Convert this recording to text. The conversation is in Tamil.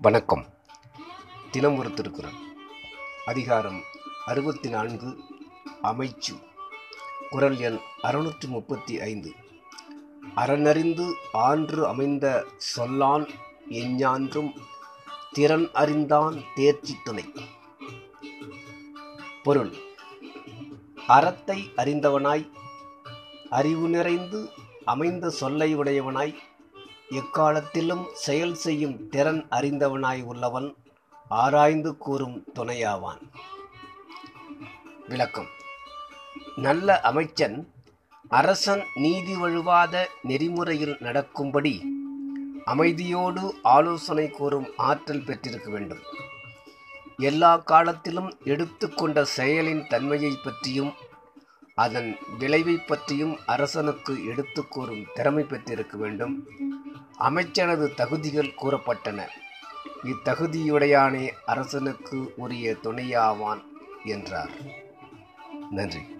வணக்கம். தினம் ஒரு திருக்குறள். அதிகாரம் அறுபத்தி நான்கு அமைச்சு. குரல் எண் அறுநூற்றி முப்பத்தி ஐந்து. அறனறிந்து ஆன்று அமைந்த சொல்லான் எஞ்ஞான்றும் திறன் அறிந்தான் தேர்ச்சி துணை. பொருள். அறத்தை அறிந்தவனாய் அறிவு நிறைந்து அமைந்த சொல்லை உடையவனாய் எக்காலத்திலும் செயல் செய்யும் திறன் அறிந்தவனாய் உள்ளவன் ஆராய்ந்து கூறும் துணையாவான். விளக்கம். நல்ல அமைச்சன் அரசன் நீதி வழுவாத நெறிமுறையில் நடக்கும்படி அமைதியோடு ஆலோசனை கூறும் ஆற்றல் பெற்றிருக்க வேண்டும். எல்லா காலத்திலும் எடுத்துக்கொண்ட செயலின் தன்மையை பற்றியும் அதன் விளைவை பற்றியும் அரசனுக்கு எடுத்து கூறும் திறமை பெற்றிருக்க வேண்டும். அமைச்சனது தகுதிகள் கூறப்பட்டன. இத்தகுதியுடையானே அரசனுக்கு உரிய துணையாவான் என்றார். நன்றி.